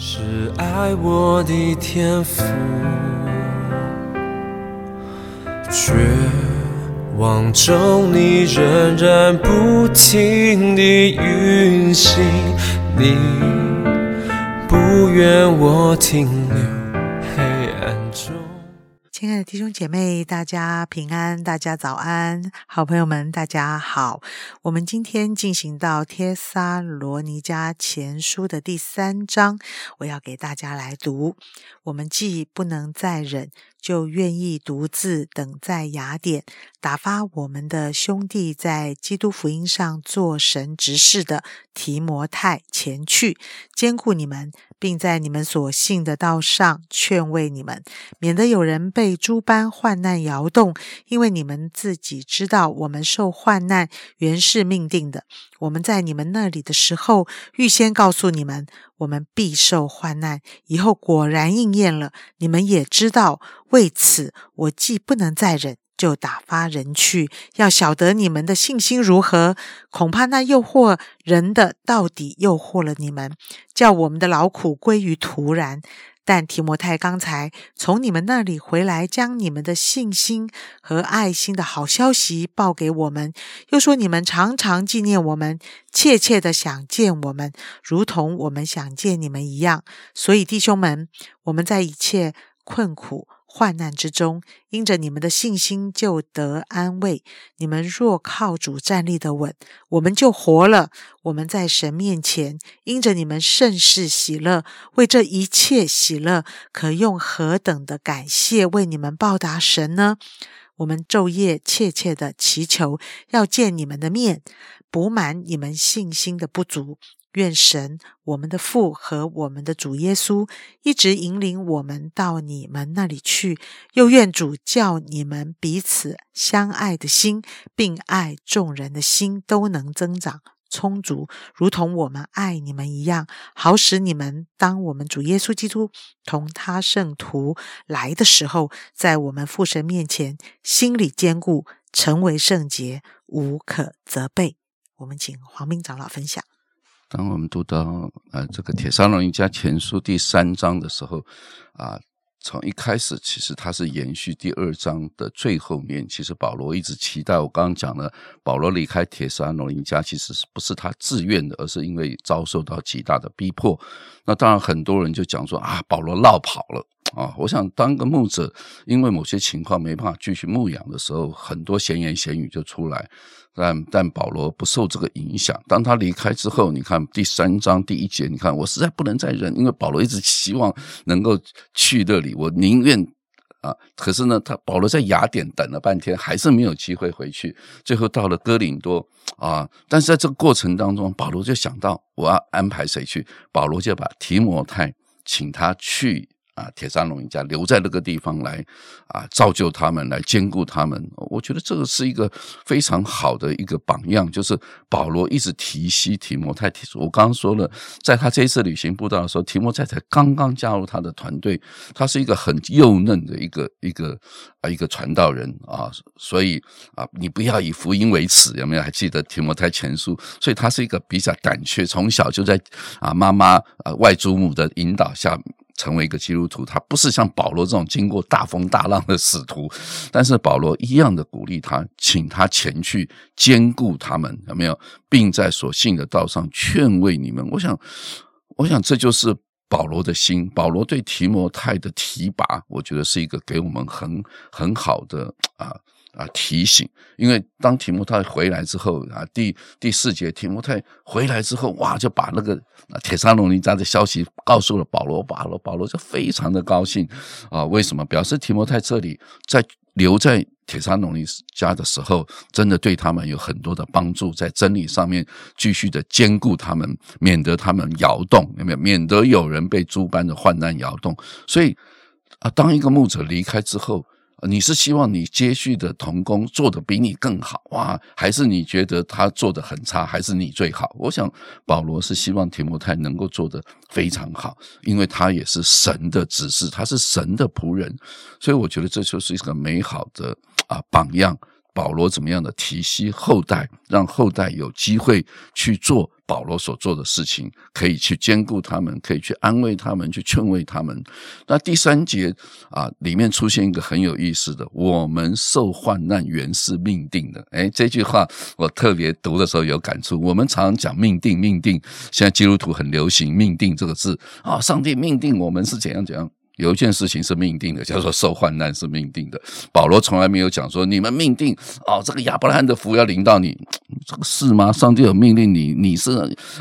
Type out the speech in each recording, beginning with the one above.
是爱我的天赋，绝望中你仍然不停地运行，你不愿我停留。亲爱的弟兄姐妹，大家平安，大家早安，好朋友们，大家好。我们今天进行到帖撒罗尼迦前书的第三章，我要给大家来读。我们既不能再忍，就愿意独自等在雅典，打发我们的兄弟在基督福音上做神执事的提摩太前去，兼顾你们，并在你们所信的道上劝慰你们，免得有人被诸般患难摇动。因为你们自己知道，我们受患难原是命定的。我们在你们那里的时候，预先告诉你们，我们必受患难。以后果然应验了，你们也知道。为此，我既不能再忍，就打发人去，要晓得你们的信心如何。恐怕那诱惑人的，到底诱惑了你们，叫我们的劳苦归于徒然。但提摩太刚才从你们那里回来，将你们的信心和爱心的好消息报给我们，又说你们常常纪念我们，切切的想见我们，如同我们想见你们一样。所以弟兄们，我们在一切困苦。患难之中，因着你们的信心就得安慰。你们若靠主站立的稳，我们就活了。我们在神面前，因着你们甚是喜乐，为这一切喜乐，可用何等的感谢为你们报答神呢？我们昼夜切切的祈求，要见你们的面，补满你们信心的不足。愿神，我们的父和我们的主耶稣，一直引领我们到你们那里去。又愿主叫你们彼此相爱的心，并爱众人的心都能增长充足，如同我们爱你们一样，好使你们当我们主耶稣基督同他圣徒来的时候，在我们父神面前心里坚固，成为圣洁，无可责备。我们请黄明长老分享。当我们读到呃这个《铁三龙一家前书》第三章的时候，啊，从一开始其实它是延续第二章的最后面。其实保罗一直期待，我刚刚讲了，保罗离开铁三龙一家其实是不是他自愿的，而是因为遭受到极大的逼迫。那当然很多人就讲说啊，保罗落跑了啊。我想当个牧者，因为某些情况没办法继续牧养的时候，很多闲言闲语就出来。但但保罗不受这个影响。当他离开之后，你看第三章第一节，你看我实在不能再忍，因为保罗一直希望能够去那里，我宁愿啊。可是呢，他保罗在雅典等了半天，还是没有机会回去。最后到了哥林多啊，但是在这个过程当中，保罗就想到我要安排谁去，保罗就把提摩太请他去。啊，铁山龙一家留在那个地方来啊，造就他们，来兼顾他们。我觉得这个是一个非常好的一个榜样。就是保罗一直提携提摩太。我刚刚说了，在他这一次旅行布道的时候，提摩太才刚刚加入他的团队，他是一个很幼嫩的一个一个啊一个传道人啊。所以啊，你不要以福音为耻，有没有？还记得提摩太前书？所以他是一个比较胆怯，从小就在啊妈妈啊外祖母的引导下。成为一个基督徒，他不是像保罗这种经过大风大浪的使徒，但是保罗一样的鼓励他，请他前去兼顾他们，有没有，并在所信的道上劝慰你们。我想，我想这就是保罗的心。保罗对提摩太的提拔，我觉得是一个给我们很很好的啊。啊！提醒，因为当提摩太回来之后啊，第第四节，提摩太回来之后，哇，就把那个铁沙龙尼家的消息告诉了保罗，保罗保罗就非常的高兴啊！为什么？表示提摩太这里在留在铁沙农尼家的时候，真的对他们有很多的帮助，在真理上面继续的兼顾他们，免得他们摇动，有没有？免得有人被诸般的患难摇动。所以啊，当一个牧者离开之后。你是希望你接续的童工做的比你更好哇？还是你觉得他做的很差？还是你最好？我想保罗是希望提摩太能够做的非常好，因为他也是神的指示，他是神的仆人，所以我觉得这就是一个美好的啊榜样。保罗怎么样的提携后代，让后代有机会去做保罗所做的事情，可以去兼顾他们，可以去安慰他们，去劝慰他们。那第三节啊，里面出现一个很有意思的：“我们受患难原是命定的。”哎，这句话我特别读的时候有感触。我们常常讲命定，命定，现在基督徒很流行“命定”这个字啊，上帝命定我们是怎样怎样。有一件事情是命定的，叫做受患难是命定的。保罗从来没有讲说你们命定哦，这个亚伯拉罕的福要临到你，这个是吗？上帝有命令你，你是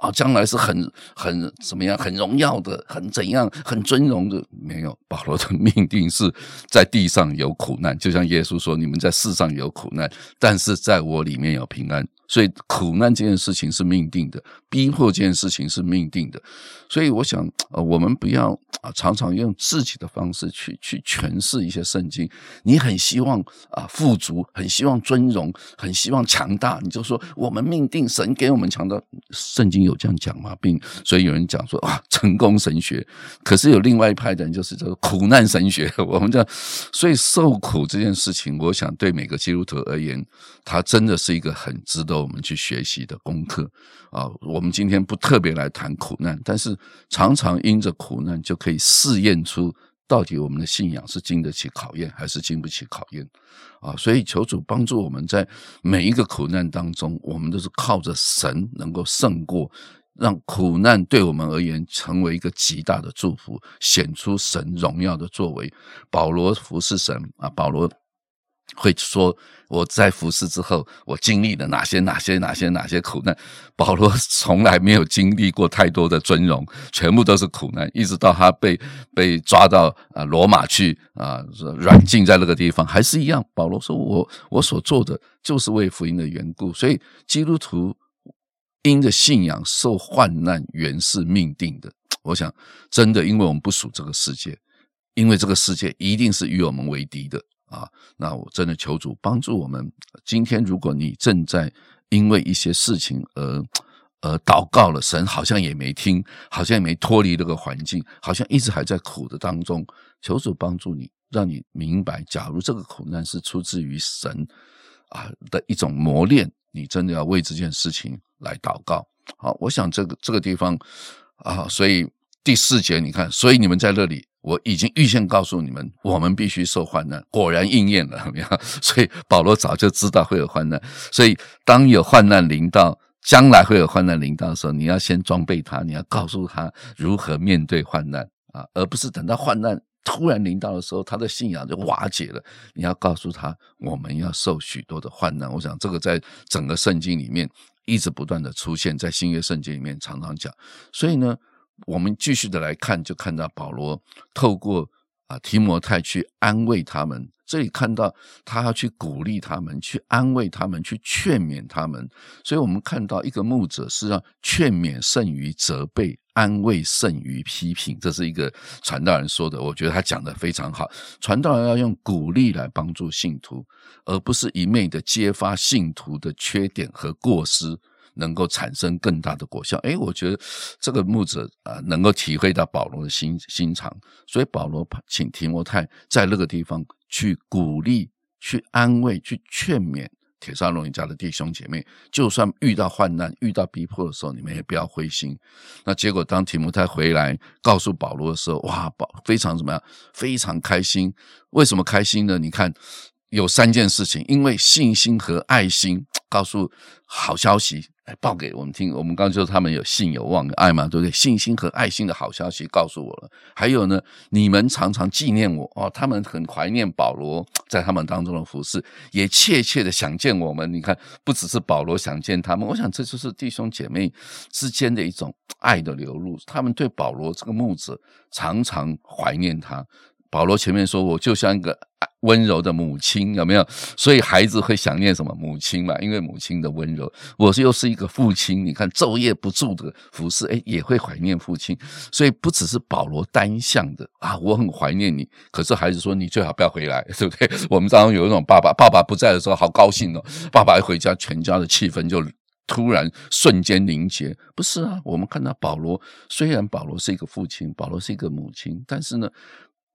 啊，将来是很很怎么样，很荣耀的，很怎样，很尊荣的？没有，保罗的命定是在地上有苦难，就像耶稣说，你们在世上有苦难，但是在我里面有平安。所以苦难这件事情是命定的，逼迫这件事情是命定的。所以我想，呃，我们不要啊，常常用自己的方式去去诠释一些圣经。你很希望啊富足，很希望尊荣，很希望强大，你就说我们命定神给我们强大。圣经有这样讲吗？并所以有人讲说啊，成功神学。可是有另外一派的人就是这个苦难神学。我们讲，所以受苦这件事情，我想对每个基督徒而言，它真的是一个很值得。我们去学习的功课啊，我们今天不特别来谈苦难，但是常常因着苦难就可以试验出到底我们的信仰是经得起考验还是经不起考验啊！所以求主帮助我们在每一个苦难当中，我们都是靠着神能够胜过，让苦难对我们而言成为一个极大的祝福，显出神荣耀的作为。保罗服侍神啊，保罗。会说我在服侍之后，我经历了哪些哪些哪些哪些苦难？保罗 从来没有经历过太多的尊荣，全部都是苦难，一直到他被被抓到啊罗马去啊软禁在那个地方，还是一样。保罗说我我所做的就是为福音的缘故，所以基督徒因着信仰受患难原是命定的。我想真的，因为我们不属这个世界，因为这个世界一定是与我们为敌的。啊，那我真的求主帮助我们。今天，如果你正在因为一些事情而而祷告了，神好像也没听，好像也没脱离这个环境，好像一直还在苦的当中。求主帮助你，让你明白，假如这个苦难是出自于神啊的一种磨练，你真的要为这件事情来祷告。好，我想这个这个地方啊，所以第四节你看，所以你们在那里。我已经预先告诉你们，我们必须受患难，果然应验了。所以保罗早就知道会有患难，所以当有患难临到，将来会有患难临到的时候，你要先装备他，你要告诉他如何面对患难啊，而不是等到患难突然临到的时候，他的信仰就瓦解了。你要告诉他，我们要受许多的患难。我想这个在整个圣经里面一直不断的出现在新约圣经里面常常讲，所以呢。我们继续的来看，就看到保罗透过啊提摩太去安慰他们。这里看到他要去鼓励他们，去安慰他们，去劝勉他们。所以，我们看到一个牧者是要劝勉胜于责备，安慰胜于批评。这是一个传道人说的，我觉得他讲的非常好。传道人要用鼓励来帮助信徒，而不是一昧的揭发信徒的缺点和过失。能够产生更大的果效。哎，我觉得这个牧者啊，能够体会到保罗的心心肠，所以保罗请提摩太在那个地方去鼓励、去安慰、去劝勉铁沙龙一家的弟兄姐妹。就算遇到患难、遇到逼迫的时候，你们也不要灰心。那结果当提摩太回来告诉保罗的时候，哇，保非常怎么样？非常开心。为什么开心呢？你看有三件事情，因为信心和爱心告诉好消息。报给我们听，我们刚就说他们有信有望的爱嘛，对不对？信心和爱心的好消息告诉我了。还有呢，你们常常纪念我哦，他们很怀念保罗在他们当中的服饰，也切切的想见我们。你看，不只是保罗想见他们，我想这就是弟兄姐妹之间的一种爱的流露。他们对保罗这个牧者常常怀念他。保罗前面说，我就像一个温柔的母亲，有没有？所以孩子会想念什么母亲嘛？因为母亲的温柔。我是又是一个父亲，你看昼夜不住的服侍，哎，也会怀念父亲。所以不只是保罗单向的啊，我很怀念你。可是孩子说，你最好不要回来，对不对？我们当中有一种爸爸，爸爸不在的时候好高兴哦，爸爸一回家，全家的气氛就突然瞬间凝结。不是啊，我们看到保罗，虽然保罗是一个父亲，保罗是一个母亲，但是呢。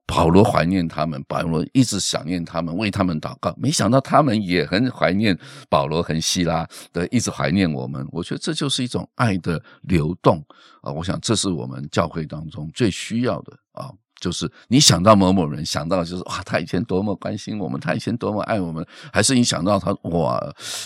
保罗怀念他们，保罗一直想念他们，为他们祷告。没想到他们也很怀念保罗和希拉的，一直怀念我们。我觉得这就是一种爱的流动啊！我想这是我们教会当中最需要的啊。就是你想到某某人，想到就是哇，他以前多么关心我们，他以前多么爱我们，还是你想到他哇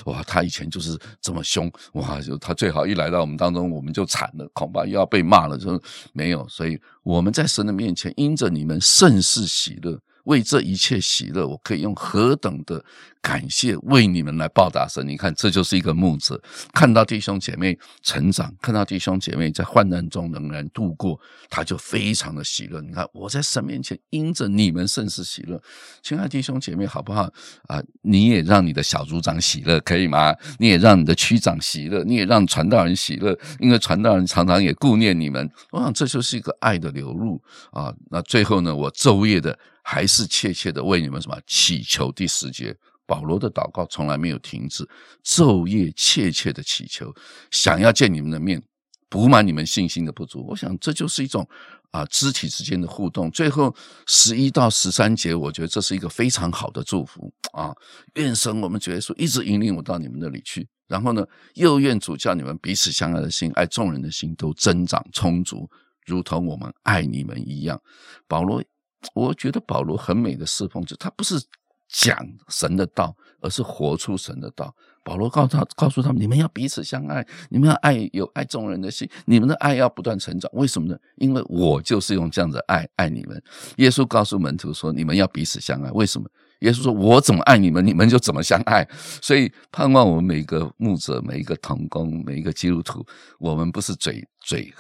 哇，他以前就是这么凶哇，就他最好一来到我们当中，我们就惨了，恐怕又要被骂了。就没有，所以我们在神的面前，因着你们甚是喜乐。为这一切喜乐，我可以用何等的感谢为你们来报答神？你看，这就是一个牧者，看到弟兄姐妹成长，看到弟兄姐妹在患难中仍然度过，他就非常的喜乐。你看，我在神面前因着你们甚是喜乐，亲爱弟兄姐妹，好不好啊？你也让你的小组长喜乐，可以吗？你也让你的区长喜乐，你也让传道人喜乐，因为传道人常常也顾念你们。我想这就是一个爱的流入啊。那最后呢，我昼夜的。还是切切的为你们什么祈求？第十节，保罗的祷告从来没有停止，昼夜切切的祈求，想要见你们的面，补满你们信心的不足。我想这就是一种啊肢体之间的互动。最后十一到十三节，我觉得这是一个非常好的祝福啊！愿神我们觉得说一直引领我到你们那里去，然后呢，又愿主叫你们彼此相爱的心，爱众人的心都增长充足，如同我们爱你们一样。保罗。我觉得保罗很美的侍奉，就他不是讲神的道，而是活出神的道。保罗告诉他，告诉他们：你们要彼此相爱，你们要爱有爱众人的心，你们的爱要不断成长。为什么呢？因为我就是用这样的爱爱你们。耶稣告诉门徒说：你们要彼此相爱。为什么？耶稣说：我怎么爱你们，你们就怎么相爱。所以盼望我们每一个牧者、每一个童工、每一个基督徒，我们不是嘴嘴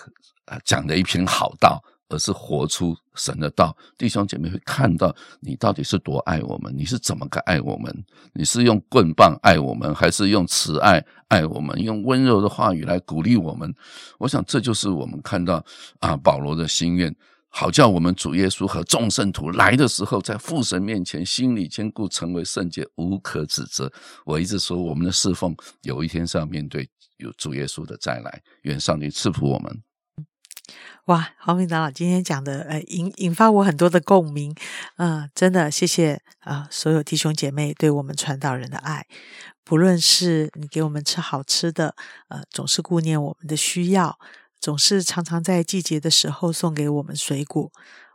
啊讲的一篇好道。而是活出神的道，弟兄姐妹会看到你到底是多爱我们，你是怎么个爱我们？你是用棍棒爱我们，还是用慈爱爱我们？用温柔的话语来鼓励我们？我想这就是我们看到啊保罗的心愿，好叫我们主耶稣和众圣徒来的时候，在父神面前心里坚固，成为圣洁，无可指责。我一直说，我们的侍奉有一天是要面对有主耶稣的再来。愿上帝赐福我们。哇，黄明长老今天讲的，呃，引引发我很多的共鸣，嗯，真的谢谢啊，所有弟兄姐妹对我们传道人的爱，不论是你给我们吃好吃的，呃，总是顾念我们的需要，总是常常在季节的时候送给我们水果，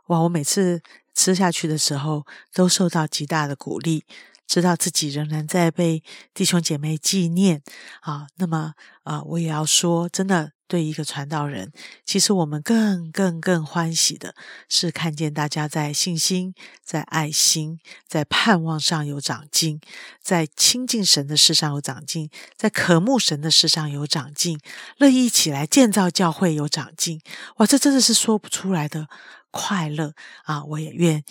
哇，我每次吃下去的时候都受到极大的鼓励，知道自己仍然在被弟兄姐妹纪念啊，那么啊，我也要说，真的。对一个传道人，其实我们更更更欢喜的是看见大家在信心、在爱心、在盼望上有长进，在亲近神的事上有长进，在渴慕神的事上有长进，乐意起来建造教会有长进。哇，这真的是说不出来的快乐啊！我也愿。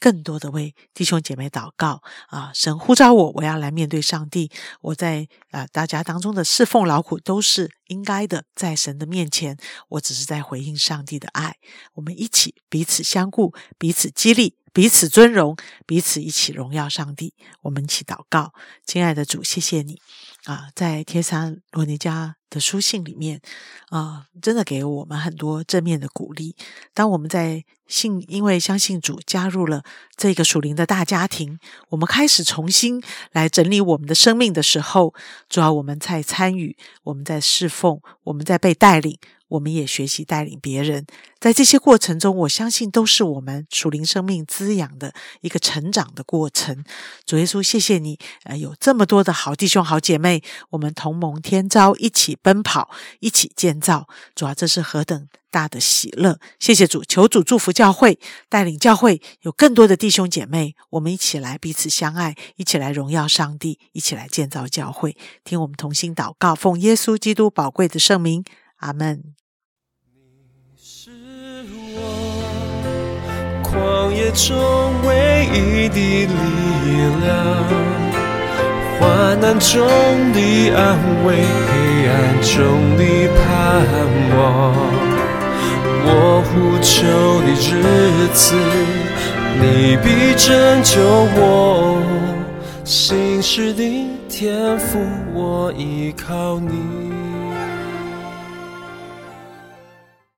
更多的为弟兄姐妹祷告啊！神呼召我，我要来面对上帝。我在啊大家当中的侍奉劳苦都是应该的，在神的面前，我只是在回应上帝的爱。我们一起彼此相顾，彼此激励，彼此尊荣，彼此一起荣耀上帝。我们一起祷告，亲爱的主，谢谢你啊！在天山罗尼加。的书信里面，啊，真的给我们很多正面的鼓励。当我们在信，因为相信主，加入了这个属灵的大家庭，我们开始重新来整理我们的生命的时候，主要我们在参与，我们在侍奉，我们在被带领。我们也学习带领别人，在这些过程中，我相信都是我们属灵生命滋养的一个成长的过程。主耶稣，谢谢你，呃，有这么多的好弟兄、好姐妹，我们同盟天朝，一起奔跑，一起建造。主啊，这是何等大的喜乐！谢谢主，求主祝福教会，带领教会有更多的弟兄姐妹，我们一起来彼此相爱，一起来荣耀上帝，一起来建造教会。听我们同心祷告，奉耶稣基督宝贵的圣名。阿门。你是我旷野中唯一的力量，患难中的安慰，黑暗中的盼望。我呼求的日子，你必拯救我。心事的天赋，我依靠你。